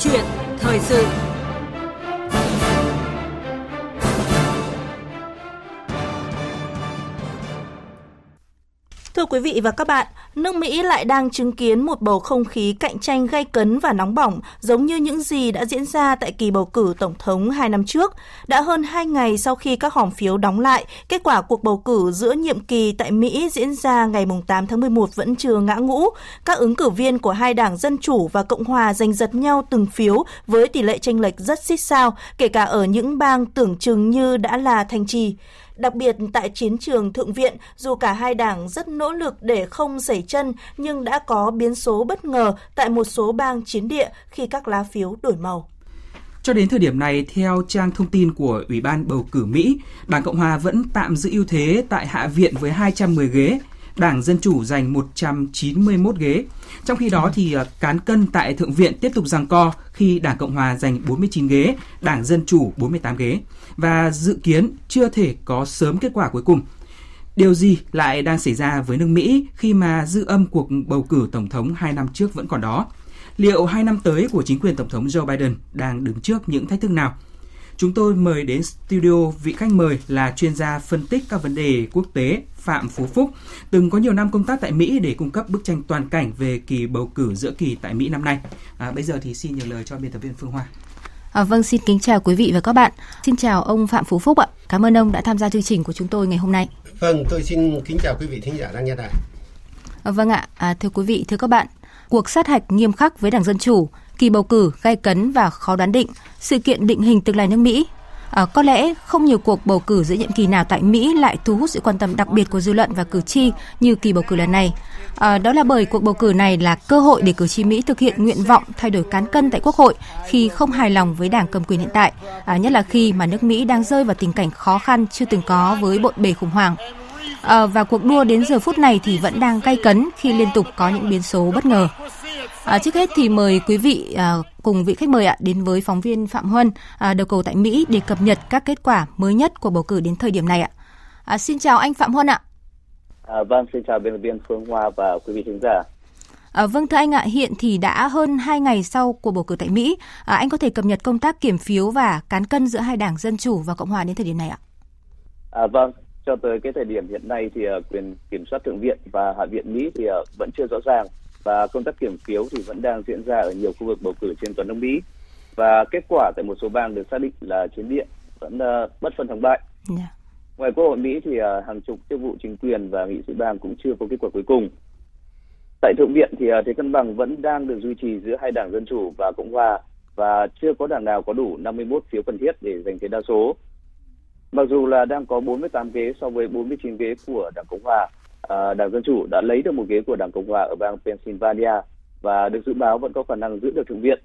chuyện thời sự. Thưa quý vị và các bạn, nước Mỹ lại đang chứng kiến một bầu không khí cạnh tranh gay cấn và nóng bỏng giống như những gì đã diễn ra tại kỳ bầu cử tổng thống hai năm trước. Đã hơn hai ngày sau khi các hòm phiếu đóng lại, kết quả cuộc bầu cử giữa nhiệm kỳ tại Mỹ diễn ra ngày 8 tháng 11 vẫn chưa ngã ngũ. Các ứng cử viên của hai đảng Dân Chủ và Cộng Hòa giành giật nhau từng phiếu với tỷ lệ tranh lệch rất xích sao, kể cả ở những bang tưởng chừng như đã là thành trì. Đặc biệt tại chiến trường Thượng viện, dù cả hai đảng rất nỗ lực để không xảy chân, nhưng đã có biến số bất ngờ tại một số bang chiến địa khi các lá phiếu đổi màu. Cho đến thời điểm này, theo trang thông tin của Ủy ban bầu cử Mỹ, Đảng Cộng hòa vẫn tạm giữ ưu thế tại Hạ viện với 210 ghế, Đảng Dân Chủ giành 191 ghế. Trong khi đó thì ờ, cán cân tại Thượng viện tiếp tục giằng co khi Đảng Cộng hòa giành 49 ghế, Đảng Dân Chủ 48 ghế và dự kiến chưa thể có sớm kết quả cuối cùng. Điều gì lại đang xảy ra với nước Mỹ khi mà dư âm cuộc bầu cử tổng thống hai năm trước vẫn còn đó? Liệu hai năm tới của chính quyền tổng thống Joe Biden đang đứng trước những thách thức nào? Chúng tôi mời đến studio vị khách mời là chuyên gia phân tích các vấn đề quốc tế Phạm Phú Phúc, từng có nhiều năm công tác tại Mỹ để cung cấp bức tranh toàn cảnh về kỳ bầu cử giữa kỳ tại Mỹ năm nay. À, bây giờ thì xin nhường lời cho biên tập viên Phương Hoa. À, vâng, xin kính chào quý vị và các bạn. Xin chào ông Phạm Phú Phúc ạ. Cảm ơn ông đã tham gia chương trình của chúng tôi ngày hôm nay. Vâng, tôi xin kính chào quý vị thính giả đang nghe đài. À, vâng ạ, à, thưa quý vị, thưa các bạn, cuộc sát hạch nghiêm khắc với Đảng Dân Chủ, kỳ bầu cử gay cấn và khó đoán định, sự kiện định hình tương lai nước Mỹ À, có lẽ không nhiều cuộc bầu cử giữa nhiệm kỳ nào tại Mỹ lại thu hút sự quan tâm đặc biệt của dư luận và cử tri như kỳ bầu cử lần này. À, đó là bởi cuộc bầu cử này là cơ hội để cử tri Mỹ thực hiện nguyện vọng thay đổi cán cân tại Quốc hội khi không hài lòng với đảng cầm quyền hiện tại, à, nhất là khi mà nước Mỹ đang rơi vào tình cảnh khó khăn chưa từng có với bộn bề khủng hoảng. À, và cuộc đua đến giờ phút này thì vẫn đang gay cấn khi liên tục có những biến số bất ngờ. À, trước hết thì mời quý vị à, cùng vị khách mời ạ đến với phóng viên Phạm Huân à, đầu cầu tại Mỹ để cập nhật các kết quả mới nhất của bầu cử đến thời điểm này ạ. À, xin chào anh Phạm Huân ạ. À, vâng, xin chào biên tập viên Phương Hoa và quý vị khán giả. À, vâng thưa anh ạ, hiện thì đã hơn 2 ngày sau cuộc bầu cử tại Mỹ, à, anh có thể cập nhật công tác kiểm phiếu và cán cân giữa hai đảng Dân Chủ và Cộng hòa đến thời điểm này ạ? À, vâng, cho tới cái thời điểm hiện nay thì uh, quyền kiểm soát thượng viện và hạ viện Mỹ thì uh, vẫn chưa rõ ràng và công tác kiểm phiếu thì vẫn đang diễn ra ở nhiều khu vực bầu cử trên toàn nước Mỹ và kết quả tại một số bang được xác định là chiến địa vẫn uh, bất phân thắng bại. Yeah. Dạ. Ngoài Quốc hội Mỹ thì uh, hàng chục chức vụ chính quyền và nghị sĩ bang cũng chưa có kết quả cuối cùng. Tại Thượng viện thì uh, thế cân bằng vẫn đang được duy trì giữa hai đảng Dân Chủ và Cộng hòa và chưa có đảng nào có đủ 51 phiếu cần thiết để giành thế đa số. Mặc dù là đang có 48 ghế so với 49 ghế của Đảng Cộng hòa, à, Đảng Dân Chủ đã lấy được một ghế của Đảng Cộng hòa ở bang Pennsylvania và được dự báo vẫn có khả năng giữ được Thượng viện.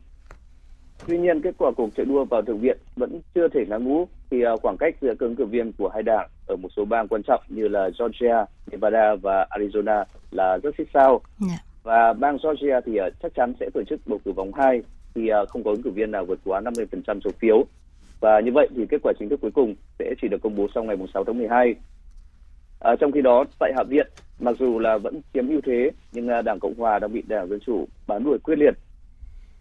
Tuy nhiên, kết quả cuộc chạy đua vào Thượng viện vẫn chưa thể ngã ngũ khi uh, khoảng cách giữa ứng cử viên của hai đảng ở một số bang quan trọng như là Georgia, Nevada và Arizona là rất xích sao. Yeah. Dạ. Và bang Georgia thì uh, chắc chắn sẽ tổ chức bầu cử vòng 2 khi không có ứng cử viên nào vượt quá 50% số phiếu và như vậy thì kết quả chính thức cuối cùng sẽ chỉ được công bố sau ngày 6 tháng 12. À, trong khi đó tại Hạ viện, mặc dù là vẫn chiếm ưu thế nhưng à, Đảng Cộng hòa đang bị Đảng Dân chủ bám đuổi quyết liệt.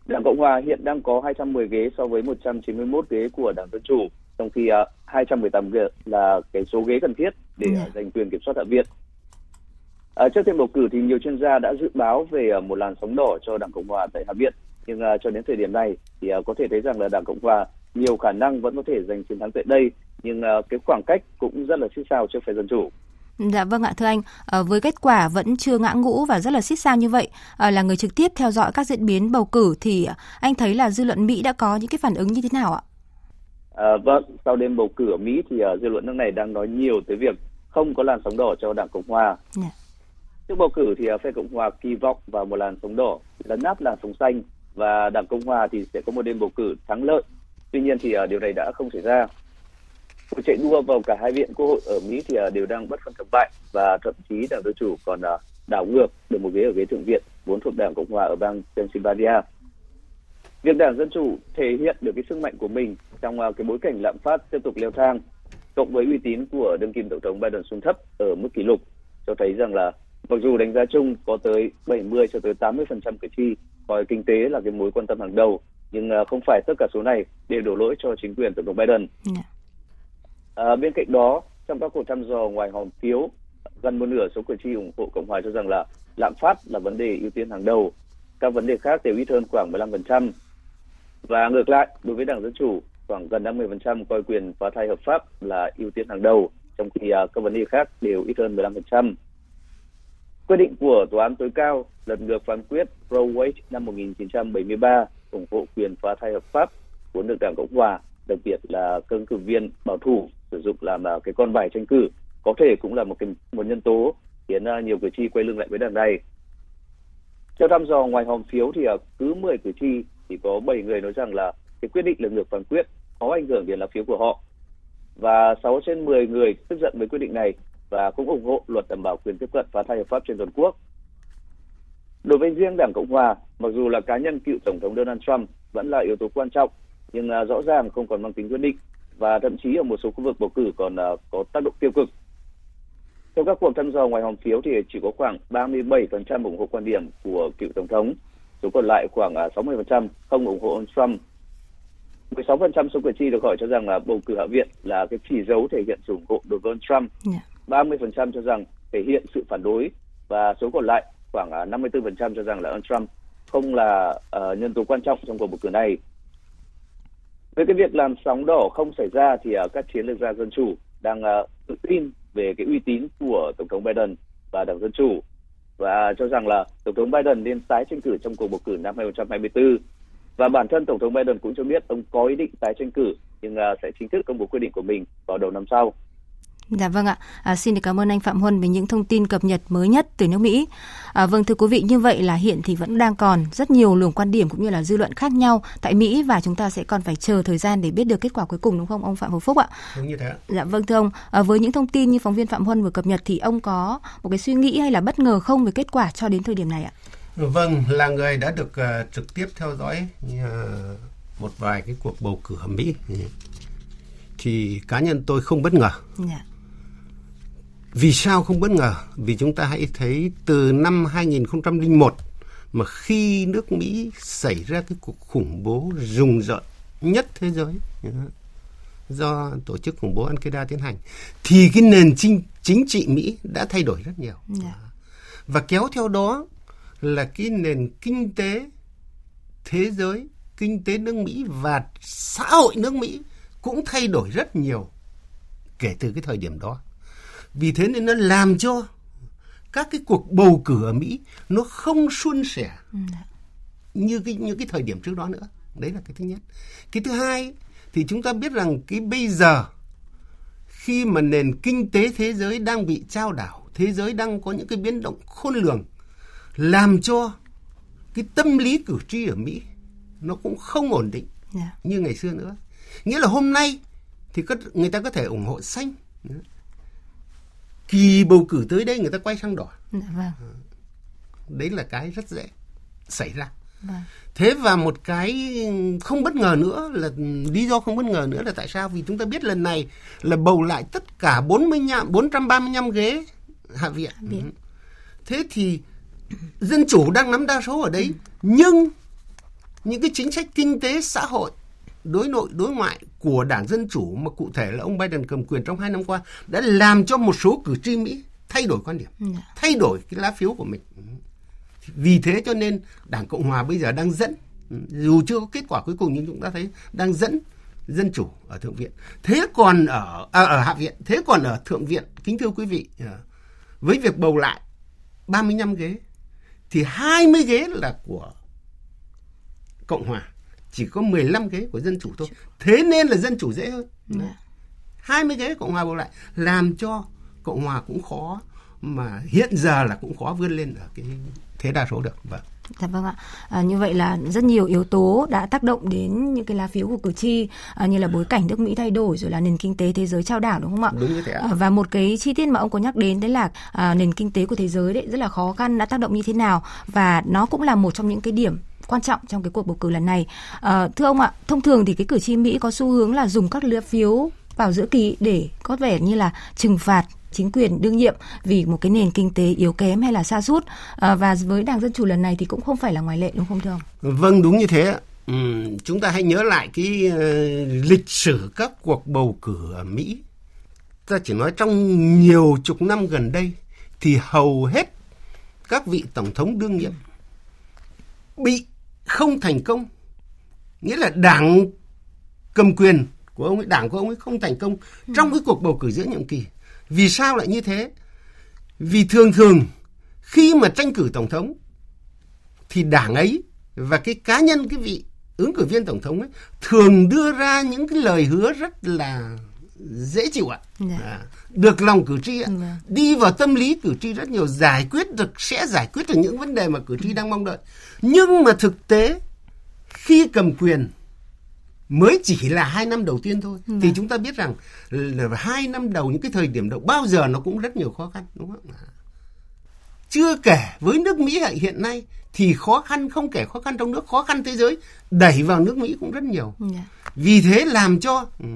Đảng Cộng hòa hiện đang có 210 ghế so với 191 ghế của Đảng Dân chủ, trong khi à, uh, 218 ghế là cái số ghế cần thiết để uh, giành quyền kiểm soát Hạ viện. À, trước thêm bầu cử thì nhiều chuyên gia đã dự báo về uh, một làn sóng đỏ cho Đảng Cộng hòa tại Hạ viện, nhưng uh, cho đến thời điểm này thì uh, có thể thấy rằng là Đảng Cộng hòa nhiều khả năng vẫn có thể giành chiến thắng tại đây nhưng uh, cái khoảng cách cũng rất là xích sao trước phe dân chủ. Dạ vâng ạ thưa anh, à, với kết quả vẫn chưa ngã ngũ và rất là xích sao như vậy, à, là người trực tiếp theo dõi các diễn biến bầu cử thì anh thấy là dư luận Mỹ đã có những cái phản ứng như thế nào ạ? À, vâng, sau đêm bầu cử ở Mỹ thì uh, dư luận nước này đang nói nhiều tới việc không có làn sóng đỏ cho Đảng Cộng hòa. Yeah. Dạ. Trước bầu cử thì uh, phe Cộng hòa kỳ vọng vào một làn sóng đỏ lấn áp làn sóng xanh và Đảng Cộng hòa thì sẽ có một đêm bầu cử thắng lợi Tuy nhiên thì uh, điều này đã không xảy ra. Cuộc chạy đua vào cả hai viện quốc hội ở Mỹ thì à, đều đang bất phân thắng bại và thậm chí đảng dân chủ còn à, đảo ngược được một ghế ở ghế thượng viện, vốn thuộc đảng cộng hòa ở bang Pennsylvania. Việc đảng dân chủ thể hiện được cái sức mạnh của mình trong à, cái bối cảnh lạm phát tiếp tục leo thang, cộng với uy tín của đương kim tổng thống Biden xuống thấp ở mức kỷ lục, cho thấy rằng là mặc dù đánh giá chung có tới 70 cho tới 80% cử tri, coi kinh tế là cái mối quan tâm hàng đầu, nhưng không phải tất cả số này đều đổ lỗi cho chính quyền tổng thống Biden. Yeah. À, bên cạnh đó, trong các cuộc thăm dò ngoài hòm phiếu, gần một nửa số cử tri ủng hộ Cộng hòa cho rằng là lạm phát là vấn đề ưu tiên hàng đầu. Các vấn đề khác đều ít hơn khoảng 15%. Và ngược lại, đối với Đảng Dân Chủ, khoảng gần 50% coi quyền phá thai hợp pháp là ưu tiên hàng đầu, trong khi à, các vấn đề khác đều ít hơn 15%. Quyết định của Tòa án tối cao lần ngược phán quyết Roe Wade năm 1973 ủng hộ quyền phá thai hợp pháp của nước Đảng Cộng hòa, đặc biệt là cương cử viên bảo thủ sử dụng làm à, cái con bài tranh cử có thể cũng là một cái một nhân tố khiến à, nhiều cử tri quay lưng lại với đảng này. Theo thăm dò ngoài hòm phiếu thì à, cứ 10 cử tri thì có 7 người nói rằng là cái quyết định là ngược phán quyết có ảnh hưởng đến lá phiếu của họ. Và 6 trên 10 người tức giận với quyết định này và cũng ủng hộ luật đảm bảo quyền tiếp cận phá thai hợp pháp trên toàn quốc. Đối với riêng Đảng Cộng Hòa, mặc dù là cá nhân cựu Tổng thống Donald Trump vẫn là yếu tố quan trọng, nhưng rõ ràng không còn mang tính quyết định và thậm chí ở một số khu vực bầu cử còn uh, có tác động tiêu cực. Theo các cuộc thăm dò ngoài hòm phiếu thì chỉ có khoảng 37% ủng hộ quan điểm của cựu Tổng thống, số còn lại khoảng 60% à, không ủng hộ ông Trump. 16% số cử tri được hỏi cho rằng là bầu cử hạ viện là cái chỉ dấu thể hiện sự ủng hộ đối với ông Trump. Yeah. Dạ. 30% cho rằng thể hiện sự phản đối và số còn lại khoảng 54% à, cho rằng là ông Trump không là uh, nhân tố quan trọng trong cuộc bầu cử này. Với cái việc làm sóng đỏ không xảy ra thì uh, các chiến lược gia dân chủ đang uh, tự tin về cái uy tín của tổng thống Biden và đảng dân chủ và cho rằng là tổng thống Biden nên tái tranh cử trong cuộc bầu cử năm 2024 và bản thân tổng thống Biden cũng cho biết ông có ý định tái tranh cử nhưng uh, sẽ chính thức công bố quyết định của mình vào đầu năm sau. Dạ vâng ạ. À, xin được cảm ơn anh Phạm Huân về những thông tin cập nhật mới nhất từ nước Mỹ. À, vâng thưa quý vị, như vậy là hiện thì vẫn đang còn rất nhiều luồng quan điểm cũng như là dư luận khác nhau tại Mỹ và chúng ta sẽ còn phải chờ thời gian để biết được kết quả cuối cùng đúng không ông Phạm Hữu Phúc ạ? Đúng như thế ạ. Dạ vâng thưa ông, à, với những thông tin như phóng viên Phạm Huân vừa cập nhật thì ông có một cái suy nghĩ hay là bất ngờ không về kết quả cho đến thời điểm này ạ? Vâng, là người đã được uh, trực tiếp theo dõi uh, một vài cái cuộc bầu cử ở Mỹ thì cá nhân tôi không bất ngờ. Dạ vì sao không bất ngờ? Vì chúng ta hãy thấy từ năm 2001 mà khi nước Mỹ xảy ra cái cuộc khủng bố rùng rợn nhất thế giới do tổ chức khủng bố Al-Qaeda tiến hành thì cái nền chính, chính trị Mỹ đã thay đổi rất nhiều. Yeah. Dạ. Và kéo theo đó là cái nền kinh tế thế giới, kinh tế nước Mỹ và xã hội nước Mỹ cũng thay đổi rất nhiều kể từ cái thời điểm đó. Vì thế nên nó làm cho các cái cuộc bầu cử ở Mỹ nó không suôn sẻ ừ. như cái như cái thời điểm trước đó nữa. Đấy là cái thứ nhất. Cái thứ hai thì chúng ta biết rằng cái bây giờ khi mà nền kinh tế thế giới đang bị trao đảo, thế giới đang có những cái biến động khôn lường làm cho cái tâm lý cử tri ở Mỹ nó cũng không ổn định yeah. Dạ. như ngày xưa nữa. Nghĩa là hôm nay thì người ta có thể ủng hộ xanh, kỳ bầu cử tới đây người ta quay sang đỏ dạ, vâng. Ờ, đấy là cái rất dễ xảy ra vâng. thế và một cái không bất ngờ nữa là lý do không bất ngờ nữa là tại sao vì chúng ta biết lần này là bầu lại tất cả 45 435 ghế hạ viện, hạ viện. Ừ. thế thì dân chủ đang nắm đa số ở đấy ừ. nhưng những cái chính sách kinh tế xã hội đối nội đối ngoại của Đảng Dân Chủ mà cụ thể là ông Biden cầm quyền trong hai năm qua đã làm cho một số cử tri Mỹ thay đổi quan điểm, dạ. thay đổi cái lá phiếu của mình. Vì thế cho nên Đảng Cộng Hòa bây giờ đang dẫn, dù chưa có kết quả cuối cùng nhưng chúng ta thấy đang dẫn dân chủ ở thượng viện. Thế còn ở à, ở hạ viện, thế còn ở thượng viện, kính thưa quý vị, à, với việc bầu lại 35 ghế thì 20 ghế là của Cộng hòa chỉ có 15 ghế của dân chủ thôi. Thế nên là dân chủ dễ hơn. Yeah. Dạ. 20 ghế Cộng hòa bầu lại làm cho Cộng hòa cũng khó mà hiện giờ là cũng khó vươn lên ở cái thế đa số được. Vâng. Dạ vâng ạ. À, như vậy là rất nhiều yếu tố đã tác động đến những cái lá phiếu của cử tri à, như là bối cảnh nước Mỹ thay đổi rồi là nền kinh tế thế giới trao đảo đúng không ạ? Đúng như thế ạ. À, và một cái chi tiết mà ông có nhắc đến đấy là à, nền kinh tế của thế giới đấy rất là khó khăn đã tác động như thế nào và nó cũng là một trong những cái điểm quan trọng trong cái cuộc bầu cử lần này. À, thưa ông ạ, thông thường thì cái cử tri Mỹ có xu hướng là dùng các lá phiếu vào giữa kỳ để có vẻ như là trừng phạt chính quyền đương nhiệm vì một cái nền kinh tế yếu kém hay là xa sút à, và với đảng dân chủ lần này thì cũng không phải là ngoại lệ đúng không thưa ông? Vâng đúng như thế Ừ, chúng ta hãy nhớ lại cái uh, lịch sử các cuộc bầu cử ở Mỹ. Ta chỉ nói trong nhiều chục năm gần đây thì hầu hết các vị tổng thống đương nhiệm bị không thành công. Nghĩa là đảng cầm quyền của ông ấy, đảng của ông ấy không thành công trong cái cuộc bầu cử giữa nhiệm kỳ. Vì sao lại như thế? Vì thường thường khi mà tranh cử tổng thống thì đảng ấy và cái cá nhân cái vị ứng cử viên tổng thống ấy thường đưa ra những cái lời hứa rất là dễ chịu ạ. Dạ. À, được lòng cử tri ạ. Dạ. Đi vào tâm lý cử tri rất nhiều giải quyết được sẽ giải quyết được những vấn đề mà cử tri đang mong đợi. Nhưng mà thực tế khi cầm quyền mới chỉ là hai năm đầu tiên thôi dạ. thì chúng ta biết rằng là hai năm đầu những cái thời điểm đầu bao giờ nó cũng rất nhiều khó khăn đúng không ạ? Chưa kể với nước Mỹ hiện nay thì khó khăn không kể khó khăn trong nước, khó khăn thế giới đẩy vào nước Mỹ cũng rất nhiều. Yeah. Dạ. Vì thế làm cho ừ,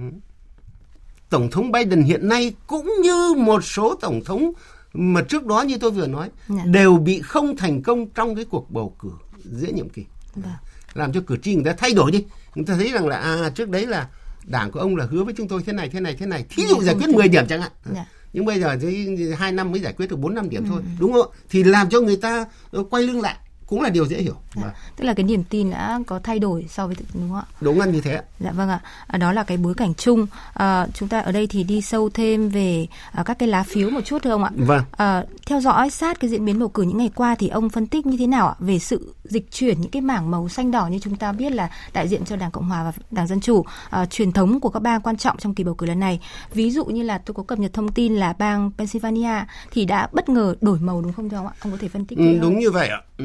Tổng thống Biden hiện nay cũng như một số tổng thống mà trước đó như tôi vừa nói. Dạ. đều bị không thành công trong cái cuộc bầu cử giữa nhiệm kỳ. Dạ. Làm cho cử tri người ta thay đổi đi. Người ta thấy rằng là à trước đấy là đảng của ông là hứa với chúng tôi thế này thế này thế này. Thí dụ giải quyết 10 điểm chẳng hạn. Yeah nhưng bây giờ thì hai năm mới giải quyết được bốn năm điểm ừ. thôi đúng không thì làm cho người ta quay lưng lại cũng là điều dễ hiểu. Dạ. Vâng. Tức là cái niềm tin đã có thay đổi so với đúng không ạ? Đúng là như thế. Dạ vâng ạ. À, đó là cái bối cảnh chung. À, chúng ta ở đây thì đi sâu thêm về à, các cái lá phiếu một chút thưa ông ạ. Vâng. À, theo dõi sát cái diễn biến bầu cử những ngày qua thì ông phân tích như thế nào ạ về sự dịch chuyển những cái mảng màu xanh đỏ như chúng ta biết là đại diện cho Đảng Cộng hòa và Đảng Dân chủ à, truyền thống của các bang quan trọng trong kỳ bầu cử lần này. Ví dụ như là tôi có cập nhật thông tin là bang Pennsylvania thì đã bất ngờ đổi màu đúng không thưa ông ạ? Ông có thể phân tích. Ừ, đúng như vậy ạ. Ừ,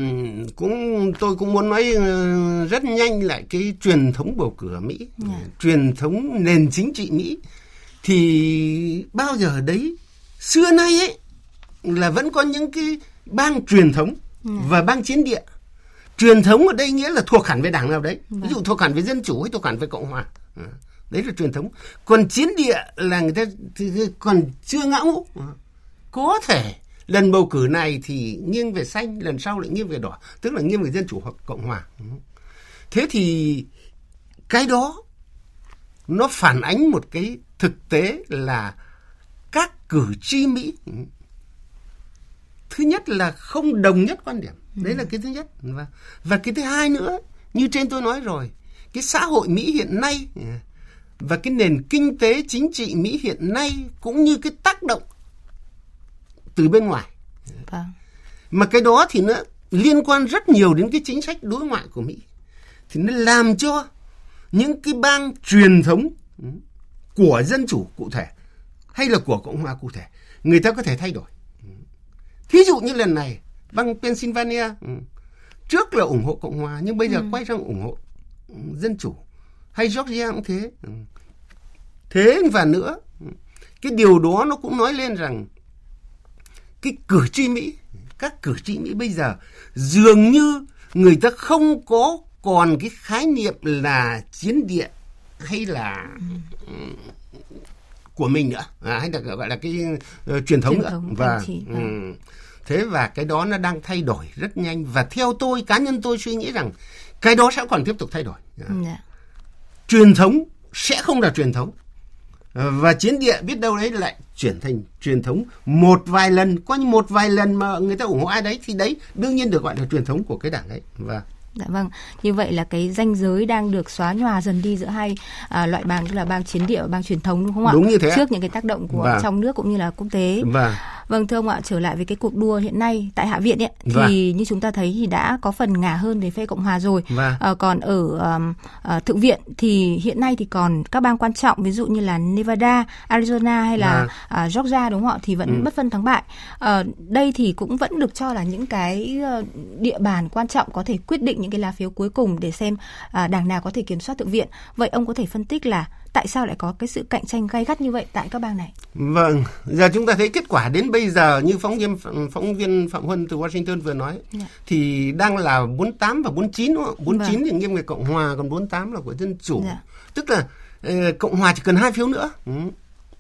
cũng tôi cũng muốn nói ờ, rất nhanh lại cái truyền thống bầu cử ở Mỹ, yeah. Dạ. truyền thống nền chính trị Mỹ thì bao giờ đấy xưa nay ấy là vẫn có những cái bang truyền thống yeah. Dạ. và bang chiến địa. Truyền thống ở đây nghĩa là thuộc hẳn về đảng nào đấy. Ví dụ thuộc hẳn về dân chủ hay thuộc hẳn về cộng hòa. Ờ, đấy là truyền thống. Còn chiến địa là người ta còn chưa ngã ngũ. Ờ, có thể lần bầu cử này thì nghiêng về xanh lần sau lại nghiêng về đỏ tức là nghiêng về dân chủ hoặc cộng hòa. Thế thì cái đó nó phản ánh một cái thực tế là các cử tri mỹ thứ nhất là không đồng nhất quan điểm. Đấy là cái thứ nhất. Và và cái thứ hai nữa như trên tôi nói rồi cái xã hội mỹ hiện nay và cái nền kinh tế chính trị mỹ hiện nay cũng như cái tác động từ bên ngoài. Vâng. Mà cái đó thì nó liên quan rất nhiều đến cái chính sách đối ngoại của Mỹ. Thì nó làm cho những cái bang truyền thống ừ, của dân chủ cụ thể hay là của Cộng hòa cụ thể người ta có thể thay đổi. Ừ. Thí dụ như lần này bang Pennsylvania ừ, trước là ủng hộ Cộng hòa nhưng bây giờ ừ. quay sang ủng hộ dân chủ hay Georgia cũng thế. Thế và nữa cái điều đó nó cũng nói lên rằng cái cử tri Mỹ, các cử tri Mỹ bây giờ dường như người ta không có còn cái khái niệm là chiến địa hay là ừ. của mình nữa à, hay là gọi là cái uh, truyền thống truyền nữa thống, và um, thế và cái đó nó đang thay đổi rất nhanh và theo tôi cá nhân tôi suy nghĩ rằng cái đó sẽ còn tiếp tục thay đổi yeah. Dạ. truyền thống sẽ không là truyền thống và chiến địa biết đâu đấy lại chuyển thành truyền thống một vài lần có một vài lần mà người ta ủng hộ ai đấy thì đấy đương nhiên được gọi là truyền thống của cái đảng ấy và Dạ vâng, như vậy là cái danh giới đang được xóa nhòa dần đi giữa hai à, loại bang tức là bang chiến địa và bang truyền thống đúng không ạ? Đúng như thế. Trước những cái tác động của và... trong nước cũng như là quốc tế. Và... Vâng thưa ông ạ, trở lại với cái cuộc đua hiện nay tại Hạ viện ấy, thì và... như chúng ta thấy thì đã có phần ngả hơn về phe Cộng hòa rồi. Và... À, còn ở um, uh, thượng viện thì hiện nay thì còn các bang quan trọng ví dụ như là Nevada, Arizona hay là và... uh, Georgia đúng không ạ thì vẫn ừ. bất phân thắng bại. Uh, đây thì cũng vẫn được cho là những cái địa bàn quan trọng có thể quyết định những cái lá phiếu cuối cùng để xem uh, đảng nào có thể kiểm soát thượng viện. Vậy ông có thể phân tích là tại sao lại có cái sự cạnh tranh gay gắt như vậy tại các bang này? Vâng, giờ chúng ta thấy kết quả đến bây giờ như phóng viên phóng viên Phạm Huân từ Washington vừa nói yeah. Dạ. thì đang là 48 và 49 đúng không? 49 vâng. thì nghiêng về Cộng hòa còn 48 là của dân chủ. Yeah. Dạ. Tức là uh, Cộng hòa chỉ cần hai phiếu nữa. Ừ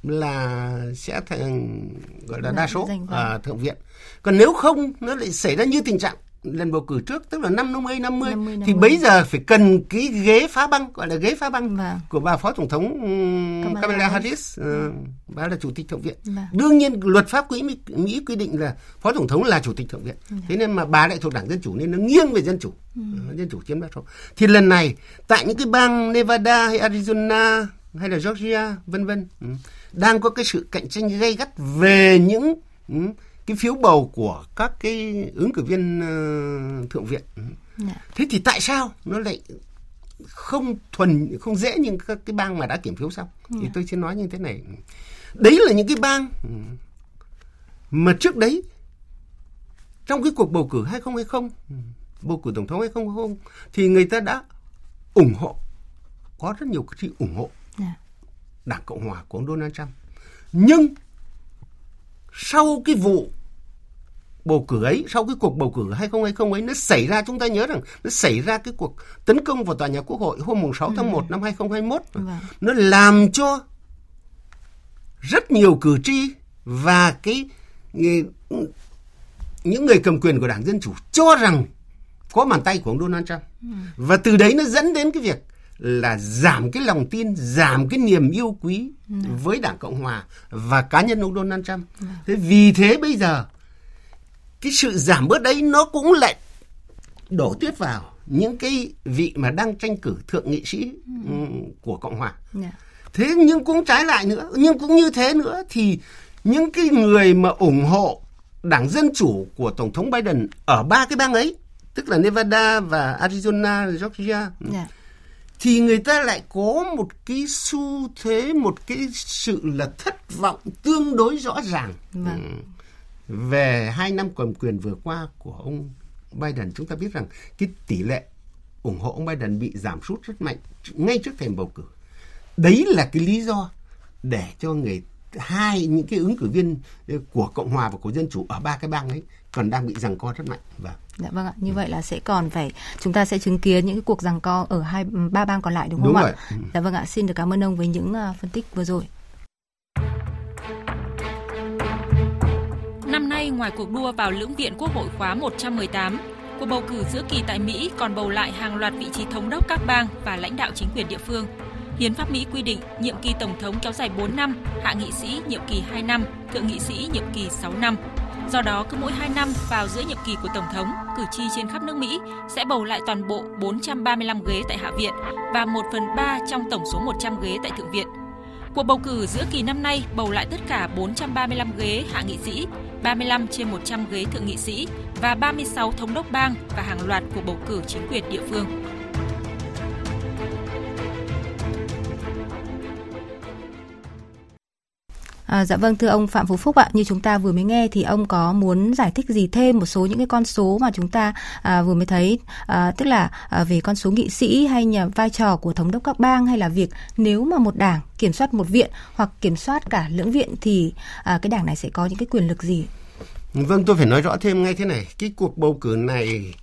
là sẽ thành gọi là đa số ở thượng viện còn nếu không nó lại xảy ra như tình trạng lần bầu cử trước tức là năm 50 50, 50 thì bây giờ phải cần cái ghế phá băng gọi là ghế phá băng vâng. của bà phó tổng thống Kamala, Kamala Harris, uh, bà là chủ tịch thượng viện. Vâng. Đương nhiên luật pháp quỹ Mỹ, Mỹ quy định là phó tổng thống là chủ tịch thượng viện. Vâng. Thế nên mà bà lại thuộc đảng dân chủ nên nó nghiêng về dân chủ. Ừ. Uh, dân chủ chiếm đa số. Thì lần này tại những cái bang Nevada hay Arizona hay là Georgia vân vân ừ, đang có cái sự cạnh tranh gay gắt về những ừ, cái phiếu bầu của các cái ứng cử viên uh, thượng viện. Dạ. Thế thì tại sao nó lại không thuần không dễ như các cái bang mà đã kiểm phiếu xong? Thì dạ. tôi xin nói như thế này. Đấy là những cái bang mà trước đấy trong cái cuộc bầu cử 2020 bầu cử tổng thống 2020 thì người ta đã ủng hộ có rất nhiều cử tri ủng hộ yeah. Dạ. Đảng Cộng hòa của ông Donald Trump. Nhưng sau cái vụ bầu cử ấy, sau cái cuộc bầu cử 2020 ấy nó xảy ra chúng ta nhớ rằng nó xảy ra cái cuộc tấn công vào tòa nhà Quốc hội hôm 6 tháng 1 ừ. năm 2021. Vâng. Nó làm cho rất nhiều cử tri và cái những người cầm quyền của Đảng Dân Chủ cho rằng có bàn tay của ông Donald Trump. Ừ. Và từ đấy nó dẫn đến cái việc là giảm cái lòng tin, giảm cái niềm yêu quý ừ. với Đảng Cộng Hòa và cá nhân ông Donald Trump. Ừ. Thế vì thế bây giờ cái sự giảm bớt đấy nó cũng lại đổ tuyết vào những cái vị mà đang tranh cử thượng nghị sĩ ừ. của Cộng Hòa. Yeah. Dạ. Thế nhưng cũng trái lại nữa, nhưng cũng như thế nữa thì những cái người mà ủng hộ Đảng Dân Chủ của Tổng thống Biden ở ba cái bang ấy, tức là Nevada và Arizona, Georgia, yeah thì người ta lại có một cái xu thế một cái sự là thất vọng tương đối rõ ràng. Vâng. về hai năm cầm quyền vừa qua của ông Biden chúng ta biết rằng cái tỷ lệ ủng hộ ông Biden bị giảm sút rất mạnh ngay trước thềm bầu cử. Đấy là cái lý do để cho người hai những cái ứng cử viên của cộng hòa và của dân chủ ở ba cái bang ấy còn đang bị giằng co rất mạnh vâng dạ vâng ạ như ừ. vậy là sẽ còn phải chúng ta sẽ chứng kiến những cái cuộc giằng co ở hai ba bang còn lại đúng không đúng ạ rồi. Ừ. dạ vâng ạ xin được cảm ơn ông với những uh, phân tích vừa rồi Năm nay, ngoài cuộc đua vào lưỡng viện Quốc hội khóa 118, cuộc bầu cử giữa kỳ tại Mỹ còn bầu lại hàng loạt vị trí thống đốc các bang và lãnh đạo chính quyền địa phương. Hiến pháp Mỹ quy định nhiệm kỳ tổng thống kéo dài 4 năm, hạ nghị sĩ nhiệm kỳ 2 năm, thượng nghị sĩ nhiệm kỳ 6 năm. Do đó, cứ mỗi 2 năm vào giữa nhiệm kỳ của Tổng thống, cử tri trên khắp nước Mỹ sẽ bầu lại toàn bộ 435 ghế tại Hạ viện và 1 phần 3 trong tổng số 100 ghế tại Thượng viện. Cuộc bầu cử giữa kỳ năm nay bầu lại tất cả 435 ghế hạ nghị sĩ, 35 trên 100 ghế thượng nghị sĩ và 36 thống đốc bang và hàng loạt cuộc bầu cử chính quyền địa phương. À, dạ vâng thưa ông Phạm Phú Phúc ạ, như chúng ta vừa mới nghe thì ông có muốn giải thích gì thêm một số những cái con số mà chúng ta à, vừa mới thấy, à, tức là à, về con số nghị sĩ hay nhà vai trò của thống đốc các bang hay là việc nếu mà một đảng kiểm soát một viện hoặc kiểm soát cả lưỡng viện thì à, cái đảng này sẽ có những cái quyền lực gì? Vâng, tôi phải nói rõ thêm ngay thế này, cái cuộc bầu cử này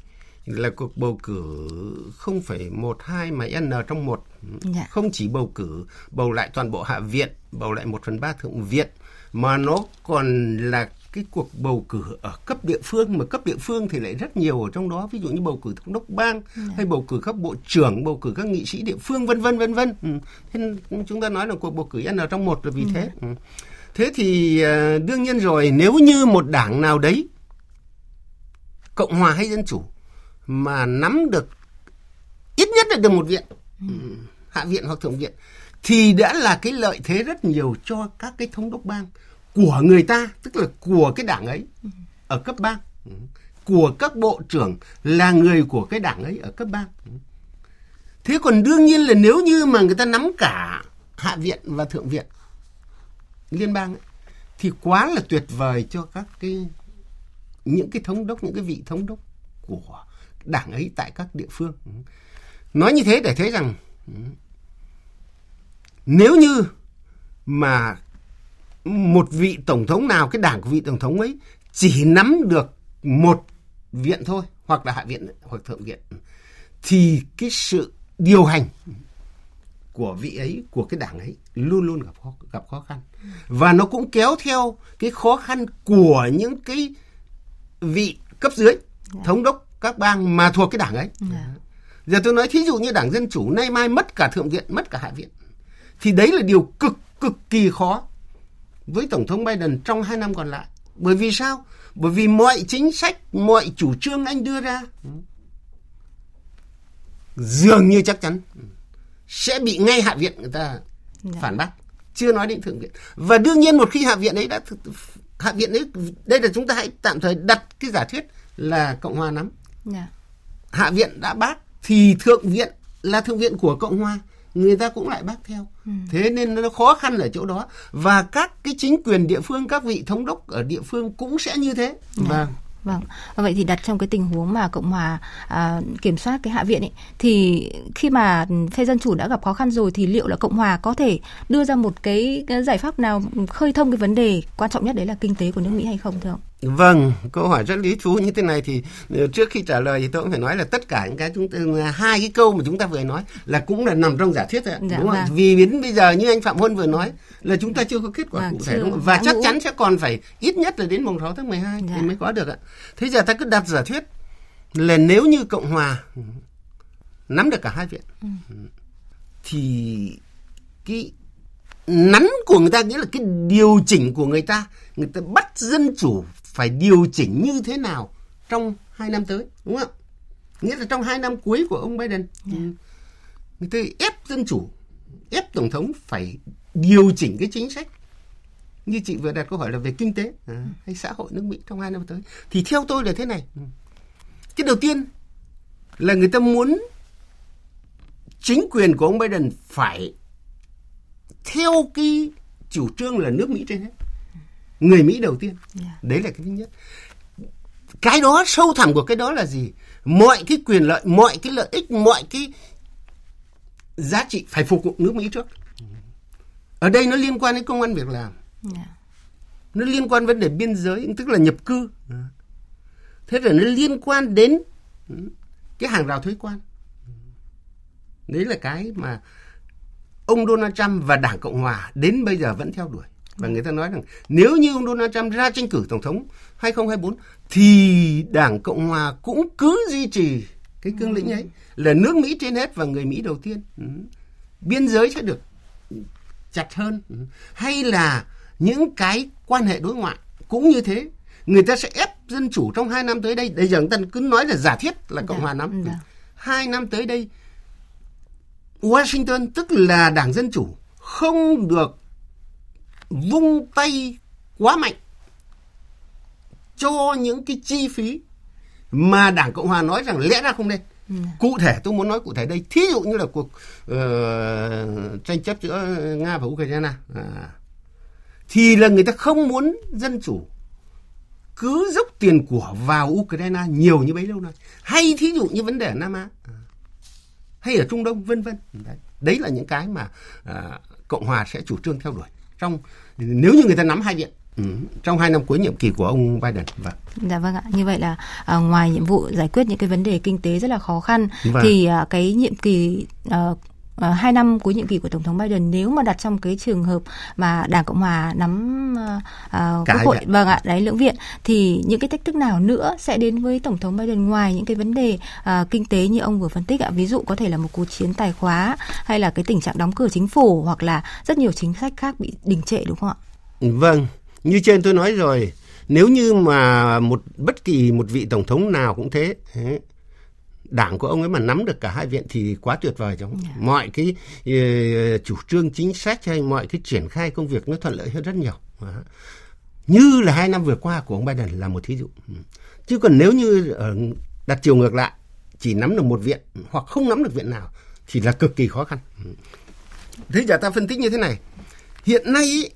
là cuộc bầu cử không phải một hai mà n trong một dạ. không chỉ bầu cử bầu lại toàn bộ hạ viện bầu lại một phần ba thượng viện mà nó còn là cái cuộc bầu cử ở cấp địa phương mà cấp địa phương thì lại rất nhiều ở trong đó ví dụ như bầu cử thống đốc bang yeah. Dạ. hay bầu cử các bộ trưởng bầu cử các nghị sĩ địa phương vân vân vân vân ừ. thế chúng ta nói là cuộc bầu cử n trong một là vì yeah. Dạ. thế ừ. thế thì uh, đương nhiên rồi nếu như một đảng nào đấy cộng hòa hay dân chủ mà nắm được ít nhất là được một viện ừ. hạ viện hoặc thượng viện thì đã là cái lợi thế rất nhiều cho các cái thống đốc bang của người ta tức là của cái đảng ấy ở cấp bang ừ. của các bộ trưởng là người của cái đảng ấy ở cấp bang ừ. thế còn đương nhiên là nếu như mà người ta nắm cả hạ viện và thượng viện liên bang ấy, thì quá là tuyệt vời cho các cái những cái thống đốc những cái vị thống đốc của đảng ấy tại các địa phương. Ừ. Nói như thế để thấy rằng ừ, nếu như mà một vị tổng thống nào cái đảng của vị tổng thống ấy chỉ nắm được một viện thôi hoặc là hạ viện hoặc thượng viện thì cái sự điều hành của vị ấy của cái đảng ấy luôn luôn gặp khó, gặp khó khăn và nó cũng kéo theo cái khó khăn của những cái vị cấp dưới thống đốc các bang mà thuộc cái đảng ấy. Yeah. Dạ. Giờ tôi nói thí dụ như đảng Dân Chủ nay mai mất cả Thượng viện, mất cả Hạ viện. Thì đấy là điều cực cực kỳ khó với Tổng thống Biden trong hai năm còn lại. Bởi vì sao? Bởi vì mọi chính sách, mọi chủ trương anh đưa ra dường như chắc chắn sẽ bị ngay Hạ viện người ta dạ. phản bác. Chưa nói đến Thượng viện. Và đương nhiên một khi Hạ viện ấy đã Hạ viện ấy đây là chúng ta hãy tạm thời đặt cái giả thuyết là Cộng hòa nắm. Yeah. Dạ. Hạ viện đã bác thì Thượng viện là Thượng viện của Cộng hòa người ta cũng lại bác theo. Ừ. Thế nên nó khó khăn ở chỗ đó và các cái chính quyền địa phương, các vị thống đốc ở địa phương cũng sẽ như thế. Dạ. Vâng. Vâng, vậy thì đặt trong cái tình huống mà Cộng hòa à, kiểm soát cái Hạ viện ấy, thì khi mà phe Dân Chủ đã gặp khó khăn rồi thì liệu là Cộng hòa có thể đưa ra một cái giải pháp nào khơi thông cái vấn đề quan trọng nhất đấy là kinh tế của nước Mỹ hay không thưa ông? Vâng, câu hỏi rất lý thú như thế này thì ờ, trước khi trả lời thì tôi cũng phải nói là tất cả những cái chúng ta hai cái câu mà chúng ta vừa nói là cũng là nằm trong giả thuyết thôi, dạ, đúng không? Vâng. Vì đến bây giờ như anh Phạm Huân vừa nói là chúng ta chưa có kết quả vâng, cụ thể đúng không? Và chắc ngũ. chắn sẽ còn phải ít nhất là đến mùng 6 tháng 12 dạ. thì mới có được ạ. Thế giờ ta cứ đặt giả thuyết là nếu như Cộng hòa nắm được cả hai viện ừ. thì cái nắn của người ta nghĩa là cái điều chỉnh của người ta người ta bắt dân chủ phải điều chỉnh như thế nào trong hai năm tới đúng không nghĩa là trong hai năm cuối của ông Biden yeah. Ừ, người ta ép dân chủ ép tổng thống phải điều chỉnh cái chính sách. Như chị vừa đặt câu hỏi là về kinh tế à, hay xã hội nước Mỹ trong hai năm tới. Thì theo tôi là thế này. Cái đầu tiên là người ta muốn chính quyền của ông Biden phải theo cái chủ trương là nước Mỹ trên hết người Mỹ đầu tiên yeah. Dạ. đấy là cái thứ nhất cái đó sâu thẳm của cái đó là gì mọi cái quyền lợi mọi cái lợi ích mọi cái giá trị phải phục vụ nước Mỹ trước ở đây nó liên quan đến công an việc làm yeah. Dạ. nó liên quan vấn đề biên giới tức là nhập cư thế rồi nó liên quan đến cái hàng rào thuế quan đấy là cái mà ông Donald Trump và Đảng Cộng Hòa đến bây giờ vẫn theo đuổi. Và người ta nói rằng nếu như ông Donald Trump ra tranh cử Tổng thống 2024 thì Đảng Cộng Hòa cũng cứ duy trì cái cương lĩnh ấy là nước Mỹ trên hết và người Mỹ đầu tiên. Ừ. Biên giới sẽ được chặt hơn. Ừ. Hay là những cái quan hệ đối ngoại cũng như thế. Người ta sẽ ép dân chủ trong hai năm tới đây. Bây giờ người ta cứ nói là giả thiết là Cộng Hòa nắm. Dạ. Hai năm tới đây Washington tức là Đảng Dân Chủ không được vung tay quá mạnh cho những cái chi phí mà Đảng Cộng Hòa nói rằng lẽ ra không nên. Ừ. Cụ thể tôi muốn nói cụ thể đây, thí dụ như là cuộc uh, tranh chấp giữa Nga và Ukraine à, thì là người ta không muốn dân chủ cứ dốc tiền của vào Ukraine nhiều như bấy lâu nay. Hay thí dụ như vấn đề Nam Á. À hay ở Trung Đông vân vân đấy. đấy là những cái mà à, Cộng hòa sẽ chủ trương theo đuổi trong nếu như người ta nắm hai viện Ừ, trong hai năm cuối nhiệm kỳ của ông Biden. Vâng. Dạ vâng ạ. Như vậy là à, ngoài nhiệm vụ giải quyết những cái vấn đề kinh tế rất là khó khăn vâng. thì à, cái nhiệm kỳ à, uh, hai năm cuối nhiệm kỳ của tổng thống Biden nếu mà đặt trong cái trường hợp mà đảng cộng hòa nắm uh, quốc hội vâng ạ đấy lưỡng viện thì những cái thách thức nào nữa sẽ đến với tổng thống Biden ngoài những cái vấn đề uh, kinh tế như ông vừa phân tích ạ ví dụ có thể là một cuộc chiến tài khóa hay là cái tình trạng đóng cửa chính phủ hoặc là rất nhiều chính sách khác bị đình trệ đúng không ạ? Vâng, như trên tôi nói rồi nếu như mà một bất kỳ một vị tổng thống nào cũng thế đảng của ông ấy mà nắm được cả hai viện thì quá tuyệt vời trong yeah. Dạ. mọi cái uh, chủ trương chính sách hay mọi cái triển khai công việc nó thuận lợi hơn rất nhiều uh, như là hai năm vừa qua của ông Biden là một thí dụ ừ. chứ còn nếu như uh, đặt chiều ngược lại chỉ nắm được một viện hoặc không nắm được viện nào thì là cực kỳ khó khăn ừ. thế giờ ta phân tích như thế này hiện nay ý,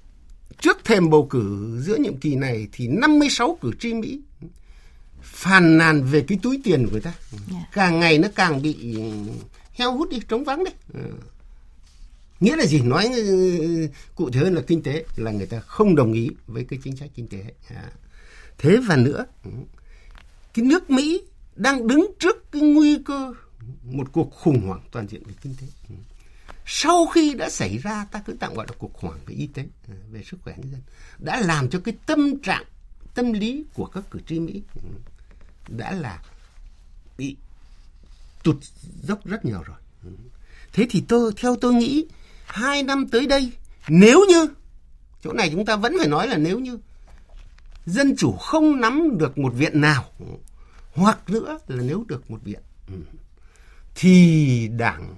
trước thềm bầu cử giữa nhiệm kỳ này thì 56 cử tri Mỹ phàn nàn về cái túi tiền của người ta yeah. Dạ. càng ngày nó càng bị heo hút đi trống vắng đấy ừ. nghĩa là gì nói ừ, cụ thể hơn là kinh tế là người ta không đồng ý với cái chính sách kinh tế à. thế và nữa ừ, cái nước mỹ đang đứng trước cái nguy cơ một cuộc khủng hoảng toàn diện về kinh tế ừ. sau khi đã xảy ra ta cứ tạm gọi là cuộc khủng hoảng về y tế à, về sức khỏe nhân dân đã làm cho cái tâm trạng tâm lý của các cử tri mỹ đã là bị tụt dốc rất nhiều rồi. Thế thì tôi, theo tôi nghĩ, hai năm tới đây, nếu như, chỗ này chúng ta vẫn phải nói là nếu như dân chủ không nắm được một viện nào, hoặc nữa là nếu được một viện, thì đảng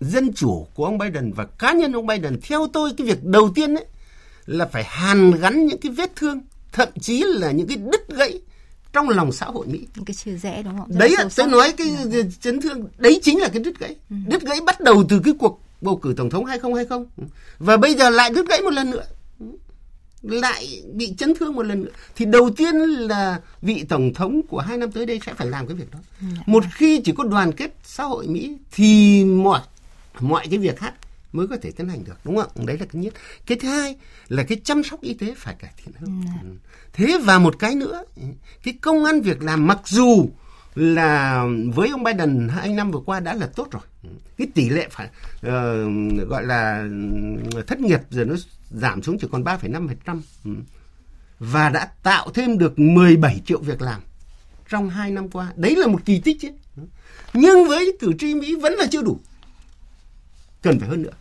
dân chủ của ông Biden và cá nhân ông Biden, theo tôi, cái việc đầu tiên ấy, là phải hàn gắn những cái vết thương, thậm chí là những cái đứt gãy trong lòng xã hội Mỹ. Cái chia rẽ đúng không? Rất đấy tôi nói cái ừ. chấn thương đấy chính là cái đứt gãy. Ừ. Đứt gãy bắt đầu từ cái cuộc bầu cử tổng thống 2020 và bây giờ lại đứt gãy một lần nữa lại bị chấn thương một lần nữa thì đầu tiên là vị tổng thống của hai năm tới đây sẽ phải làm cái việc đó ừ. một khi chỉ có đoàn kết xã hội mỹ thì mọi mọi cái việc khác mới có thể tiến hành được đúng không đấy là cái nhất. Cái thứ hai là cái chăm sóc y tế phải cải thiện hơn. Ừ. thế và một cái nữa cái công ăn việc làm mặc dù là với ông Biden hai năm vừa qua đã là tốt rồi. Cái tỷ lệ phải uh, gọi là thất nghiệp giờ nó giảm xuống chỉ còn 3,5% ừ. và đã tạo thêm được 17 triệu việc làm trong hai năm qua. Đấy là một kỳ tích chứ. Nhưng với cử tri Mỹ vẫn là chưa đủ. Cần phải hơn nữa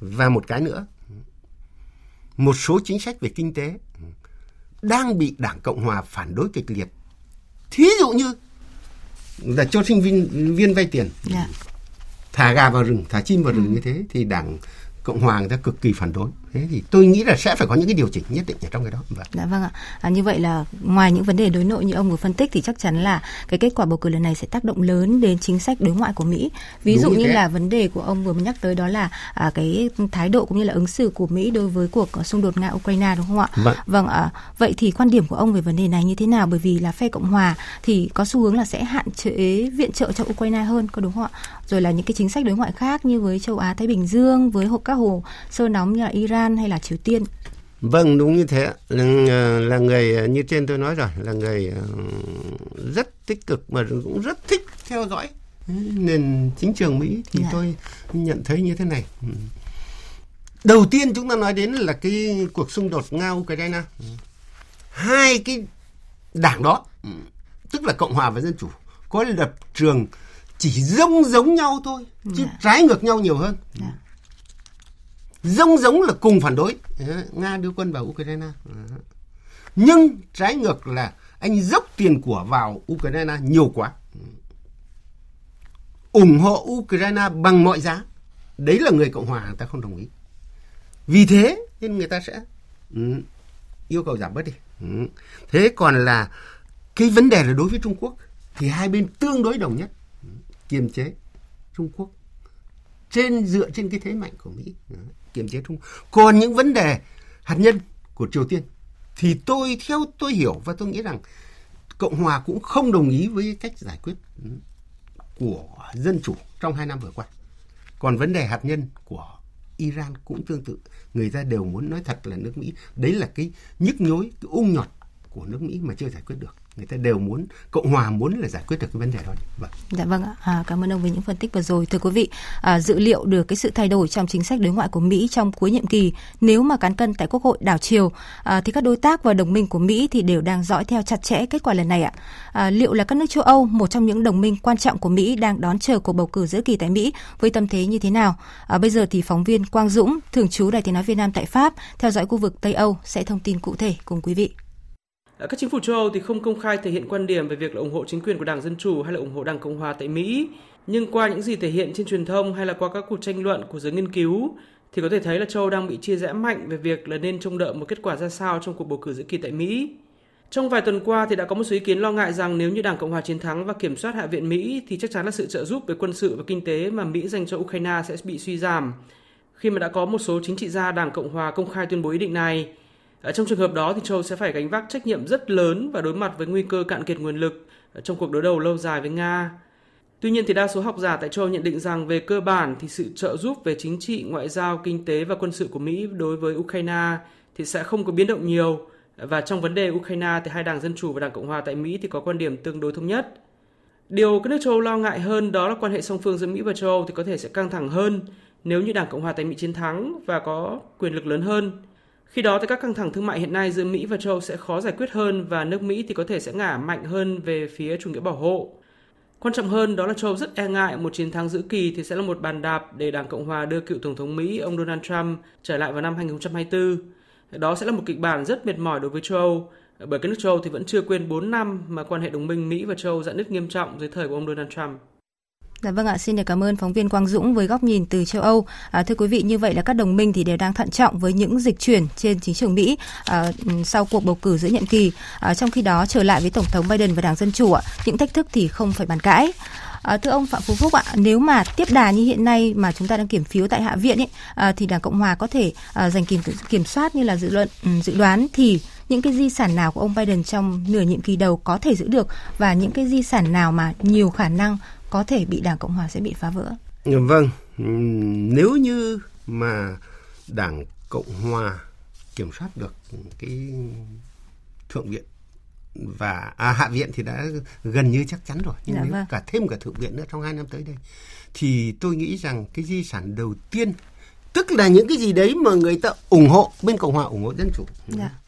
và một cái nữa một số chính sách về kinh tế đang bị đảng cộng hòa phản đối kịch liệt thí dụ như là cho sinh viên viên vay tiền yeah. Dạ. thả gà vào rừng thả chim vào rừng ừ. như thế thì đảng cộng hòa người ta cực kỳ phản đối thế thì tôi nghĩ là sẽ phải có những cái điều chỉnh nhất định ở trong cái đó. Vâng. Dạ vâng ạ. À, như vậy là ngoài những vấn đề đối nội như ông vừa phân tích thì chắc chắn là cái kết quả bầu cử lần này sẽ tác động lớn đến chính sách đối ngoại của Mỹ. Ví Đúng dụ như, như là vấn đề của ông vừa mới nhắc tới đó là à, cái thái độ cũng như là ứng xử của Mỹ đối với cuộc xung đột nga Ukraine đúng không ạ? Vâng, vâng à, vậy thì quan điểm của ông về vấn đề này như thế nào? Bởi vì là phe cộng hòa thì có xu hướng là sẽ hạn chế viện trợ cho Ukraine hơn có đúng không ạ? Rồi là những cái chính sách đối ngoại khác như với châu Á Thái Bình Dương với các hồ sơ nóng như là Iran hay là Triều Tiên Vâng đúng như thế là, là người như trên tôi nói rồi là người ờ, rất tích cực mà cũng rất thích theo dõi nền chính trường Mỹ thì dạ. tôi nhận thấy như thế này. Đầu tiên chúng ta nói đến là cái cuộc xung đột Nga Ukraine. Hai cái đảng đó tức là Cộng hòa và Dân chủ có lập trường chỉ giống giống nhau thôi chứ. Dạ. trái ngược nhau nhiều hơn. Dạ. Giống giống là cùng phản đối ờ, Nga đưa quân vào Ukraine. Ờ. Nhưng trái ngược là anh dốc tiền của vào Ukraine nhiều quá. Ờ. ủng hộ Ukraine bằng mọi giá. Đấy là người Cộng hòa người ta không đồng ý. Vì thế nên người ta sẽ ừ, yêu cầu giảm bớt đi. Ừ. Thế còn là cái vấn đề là đối với Trung Quốc thì hai bên tương đối đồng nhất ừ. kiềm chế Trung Quốc trên dựa trên cái thế mạnh của Mỹ kiềm chế Trung còn những vấn đề hạt nhân của Triều Tiên thì tôi theo tôi hiểu và tôi nghĩ rằng Cộng hòa cũng không đồng ý với cách giải quyết ừ, của dân chủ trong hai năm vừa qua. Còn vấn đề hạt nhân của Iran cũng tương tự. Người ta đều muốn nói thật là nước Mỹ. Đấy là cái nhức nhối, cái ung nhọt của nước Mỹ mà chưa giải quyết được người ta đều muốn cộng hòa muốn là giải quyết được cái vấn đề đó. Vâng. Dạ vâng ạ. À, cảm ơn ông về những phân tích vừa rồi. Thưa quý vị à, dự liệu được cái sự thay đổi trong chính sách đối ngoại của mỹ trong cuối nhiệm kỳ nếu mà cán cân tại quốc hội đảo chiều à, thì các đối tác và đồng minh của mỹ thì đều đang dõi theo chặt chẽ kết quả lần này ạ. À, liệu là các nước châu âu một trong những đồng minh quan trọng của mỹ đang đón chờ cuộc bầu cử giữa kỳ tại mỹ với tâm thế như thế nào? À, bây giờ thì phóng viên quang dũng thường trú đài tiếng nói việt nam tại pháp theo dõi khu vực tây âu sẽ thông tin cụ thể cùng quý vị. Ờ, các chính phủ châu Âu thì không công khai thể hiện quan điểm về việc là ủng hộ chính quyền của Đảng Dân Chủ hay là ủng hộ Đảng Cộng Hòa tại Mỹ. Nhưng qua những gì thể hiện trên truyền thông hay là qua các cuộc tranh luận của giới nghiên cứu thì có thể thấy là châu Âu đang bị chia rẽ mạnh về việc là nên trông đợi một kết quả ra sao trong cuộc bầu cử giữa kỳ tại Mỹ. Trong vài tuần qua thì đã có một số ý kiến lo ngại rằng nếu như Đảng Cộng hòa chiến thắng và kiểm soát Hạ viện Mỹ thì chắc chắn là sự trợ giúp về quân sự và kinh tế mà Mỹ dành cho Ukraine sẽ bị suy giảm. Khi mà đã có một số chính trị gia Đảng Cộng hòa công khai tuyên bố ý định này, trong trường hợp đó thì Châu sẽ phải gánh vác trách nhiệm rất lớn và đối mặt với nguy cơ cạn kiệt nguồn lực trong cuộc đối đầu lâu dài với Nga. Tuy nhiên thì đa số học giả tại châu nhận định rằng về cơ bản thì sự trợ giúp về chính trị, ngoại giao, kinh tế và quân sự của Mỹ đối với Ukraine thì sẽ không có biến động nhiều và trong vấn đề Ukraine thì hai đảng Dân Chủ và Đảng Cộng Hòa tại Mỹ thì có quan điểm tương đối thống nhất. Điều các nước châu Âu lo ngại hơn đó là quan hệ song phương giữa Mỹ và châu Âu thì có thể sẽ căng thẳng hơn nếu như Đảng Cộng Hòa tại Mỹ chiến thắng và có quyền lực lớn hơn khi đó thì các căng thẳng thương mại hiện nay giữa Mỹ và châu sẽ khó giải quyết hơn và nước Mỹ thì có thể sẽ ngả mạnh hơn về phía chủ nghĩa bảo hộ. Quan trọng hơn đó là châu rất e ngại một chiến thắng giữa kỳ thì sẽ là một bàn đạp để Đảng Cộng Hòa đưa cựu Tổng thống Mỹ ông Donald Trump trở lại vào năm 2024. Đó sẽ là một kịch bản rất mệt mỏi đối với châu Âu, bởi các nước châu Âu thì vẫn chưa quên 4 năm mà quan hệ đồng minh Mỹ và châu Âu dạn nứt nghiêm trọng dưới thời của ông Donald Trump. Dạ vâng ạ, xin được cảm ơn phóng viên Quang Dũng với góc nhìn từ châu Âu. À, thưa quý vị, như vậy là các đồng minh thì đều đang thận trọng với những dịch chuyển trên chính trường Mỹ à, ừ, sau cuộc bầu cử giữa nhiệm kỳ. À, trong khi đó trở lại với tổng thống Biden và Đảng Dân chủ, ạ, những thách thức thì không phải bàn cãi. À, thưa ông Phạm Phú Phúc ạ, nếu mà tiếp đà như hiện nay mà chúng ta đang kiểm phiếu tại Hạ viện ấy, à, thì Đảng Cộng hòa có thể à, giành kiểm kiểm soát như là dự luận ừ, dự đoán thì những cái di sản nào của ông Biden trong nửa nhiệm kỳ đầu có thể giữ được và những cái di sản nào mà nhiều khả năng có thể bị Đảng Cộng hòa sẽ bị phá vỡ? Vâng, nếu như mà Đảng Cộng hòa kiểm soát được cái thượng viện và à, hạ viện thì đã gần như chắc chắn rồi nhưng dạ, nếu vâng. cả thêm cả thượng viện nữa trong hai năm tới đây thì tôi nghĩ rằng cái di sản đầu tiên tức là những cái gì đấy mà người ta ủng hộ bên cộng hòa ủng hộ dân chủ dạ.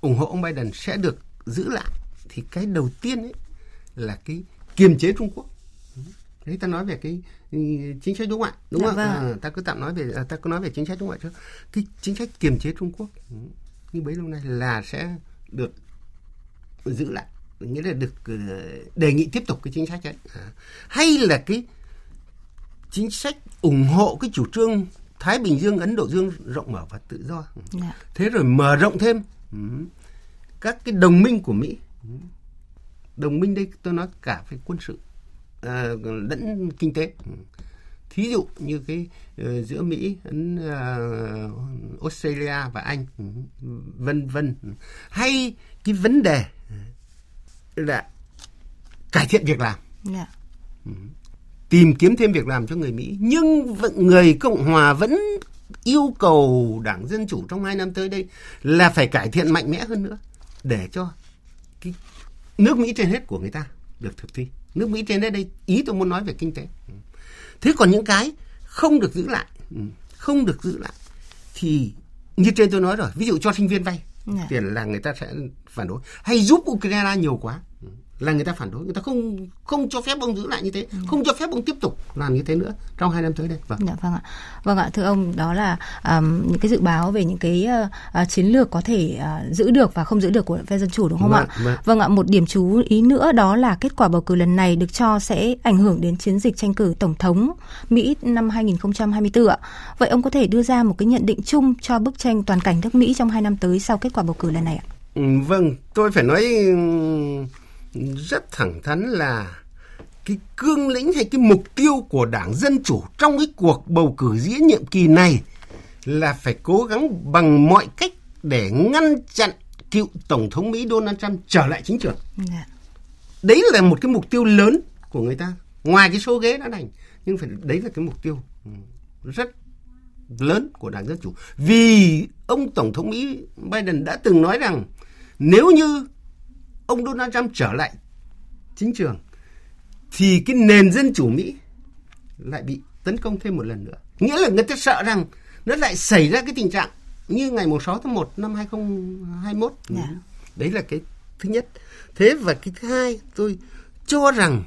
ủng hộ ông biden sẽ được giữ lại thì cái đầu tiên ấy là cái kiềm chế trung quốc đấy ta nói về cái ừ, chính sách đối ngoại đúng dạ, không vâng. à, ta cứ tạm nói về à, ta cứ nói về chính sách đối ngoại trước cái chính sách kiềm chế trung quốc ừ, như bấy lâu nay là sẽ được giữ lại nghĩa là được ờ, đề nghị tiếp tục cái chính sách ấy à. hay là cái chính sách ủng hộ cái chủ trương Thái Bình Dương Ấn Độ Dương rộng mở và tự do yeah. Dạ. thế rồi mở rộng thêm ừ, các cái đồng minh của Mỹ ừ. đồng minh đây tôi nói cả về quân sự lẫn kinh tế ừ. thí dụ như cái uh, giữa Mỹ ấn uh, Australia và Anh vân vân hay cái vấn đề là cải thiện việc làm yeah. Dạ. Ừ. tìm kiếm thêm việc làm cho người Mỹ nhưng người Cộng hòa vẫn yêu cầu Đảng Dân Chủ trong hai năm tới đây là phải cải thiện mạnh mẽ hơn nữa để cho cái nước Mỹ trên hết của người ta được thực thi nước Mỹ trên hết đây ý tôi muốn nói về kinh tế. Thế còn những cái không được giữ lại không được giữ lại thì như trên tôi nói rồi ví dụ cho sinh viên vay yeah. tiền là người ta sẽ phản đối. Hay giúp Ukraine nhiều quá là người ta phản đối. Người ta không không cho phép ông giữ lại như thế ừ. không cho phép ông tiếp tục làm như thế nữa trong hai năm tới đây. Vâng. Dạ, vâng ạ. Vâng ạ thưa ông đó là um, những cái dự báo về những cái uh, chiến lược có thể uh, giữ được và không giữ được của phe dân chủ đúng không vâng, ạ? Vâng. vâng. Ạ một điểm chú ý nữa đó là kết quả bầu cử lần này được cho sẽ ảnh hưởng đến chiến dịch tranh cử tổng thống Mỹ năm 2024 ạ. Vậy ông có thể đưa ra một cái nhận định chung cho bức tranh toàn cảnh nước Mỹ trong hai năm tới sau kết quả bầu cử lần này ạ? Ừ, vâng tôi phải nói rất thẳng thắn là cái cương lĩnh hay cái mục tiêu của Đảng Dân Chủ trong cái cuộc bầu cử diễn nhiệm kỳ này là phải cố gắng bằng mọi cách để ngăn chặn cựu Tổng thống Mỹ Donald Trump trở lại chính trường. Dạ. Đấy là một cái mục tiêu lớn của người ta. Ngoài cái số ghế đã đành, nhưng phải đấy là cái mục tiêu ừ, rất lớn của Đảng Dân Chủ. Vì ông Tổng thống Mỹ Biden đã từng nói rằng nếu như ông Donald Trump trở lại chính trường thì cái nền dân chủ Mỹ lại bị tấn công thêm một lần nữa. Nghĩa là người ta sợ rằng nó lại xảy ra cái tình trạng như ngày 6 tháng 1 năm 2021. Yeah. Dạ. Đấy là cái thứ nhất. Thế và cái thứ hai tôi cho rằng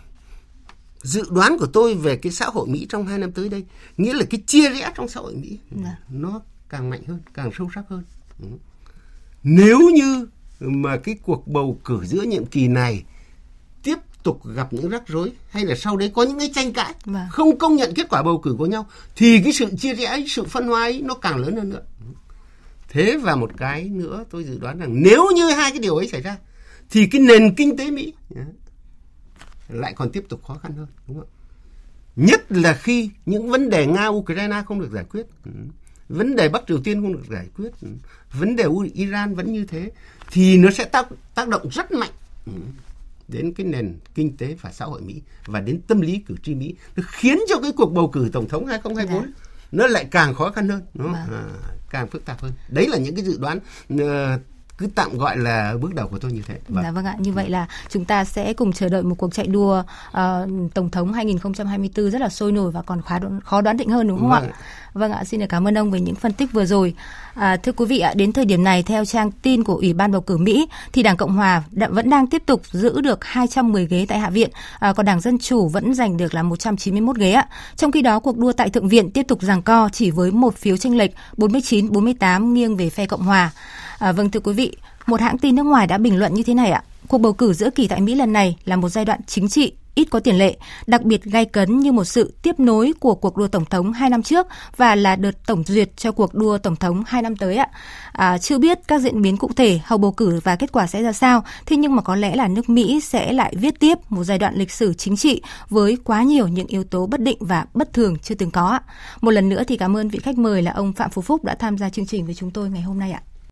dự đoán của tôi về cái xã hội Mỹ trong hai năm tới đây nghĩa là cái chia rẽ trong xã hội Mỹ yeah. Dạ. nó càng mạnh hơn, càng sâu sắc hơn. Nếu như mà cái cuộc bầu cử giữa nhiệm kỳ này tiếp tục gặp những rắc rối hay là sau đấy có những cái tranh cãi vâng. không công nhận kết quả bầu cử của nhau thì cái sự chia rẽ ấy, sự phân hóa ấy nó càng lớn hơn nữa thế và một cái nữa tôi dự đoán rằng nếu như hai cái điều ấy xảy ra thì cái nền kinh tế mỹ lại còn tiếp tục khó khăn hơn đúng không nhất là khi những vấn đề nga ukraine không được giải quyết vấn đề bắc triều tiên không được giải quyết vấn đề iran vẫn như thế thì nó sẽ tác tác động rất mạnh ừ, đến cái nền kinh tế và xã hội Mỹ và đến tâm lý cử tri Mỹ nó khiến cho cái cuộc bầu cử tổng thống 2024 dạ. nó lại càng khó khăn hơn nó vâng. à, càng phức tạp hơn đấy là những cái dự đoán uh, cứ tạm gọi là bước đầu của tôi như thế. Vâng. Dạ vâng ạ, như vậy là chúng ta sẽ cùng chờ đợi một cuộc chạy đua uh, tổng thống 2024 rất là sôi nổi và còn khá khó đoán định hơn đúng không vâng. ạ? Vâng ạ, xin được cảm ơn ông về những phân tích vừa rồi. À, thưa quý vị ạ, đến thời điểm này theo trang tin của Ủy ban bầu cử Mỹ thì Đảng Cộng hòa đã, vẫn đang tiếp tục giữ được 210 ghế tại Hạ viện, à, còn Đảng Dân chủ vẫn giành được là 191 ghế ạ. Trong khi đó cuộc đua tại Thượng viện tiếp tục giằng co chỉ với một phiếu tranh lệch 49-48 nghiêng về phe Cộng hòa. À, vâng thưa quý vị, một hãng tin nước ngoài đã bình luận như thế này ạ. Cuộc bầu cử giữa kỳ tại Mỹ lần này là một giai đoạn chính trị ít có tiền lệ, đặc biệt gay cấn như một sự tiếp nối của cuộc đua tổng thống hai năm trước và là đợt tổng duyệt cho cuộc đua tổng thống hai năm tới ạ. À, chưa biết các diễn biến cụ thể hậu bầu cử và kết quả sẽ ra sao, thế nhưng mà có lẽ là nước Mỹ sẽ lại viết tiếp một giai đoạn lịch sử chính trị với quá nhiều những yếu tố bất định và bất thường chưa từng có. Một lần nữa thì cảm ơn vị khách mời là ông Phạm Phú Phúc đã tham gia chương trình với chúng tôi ngày hôm nay ạ.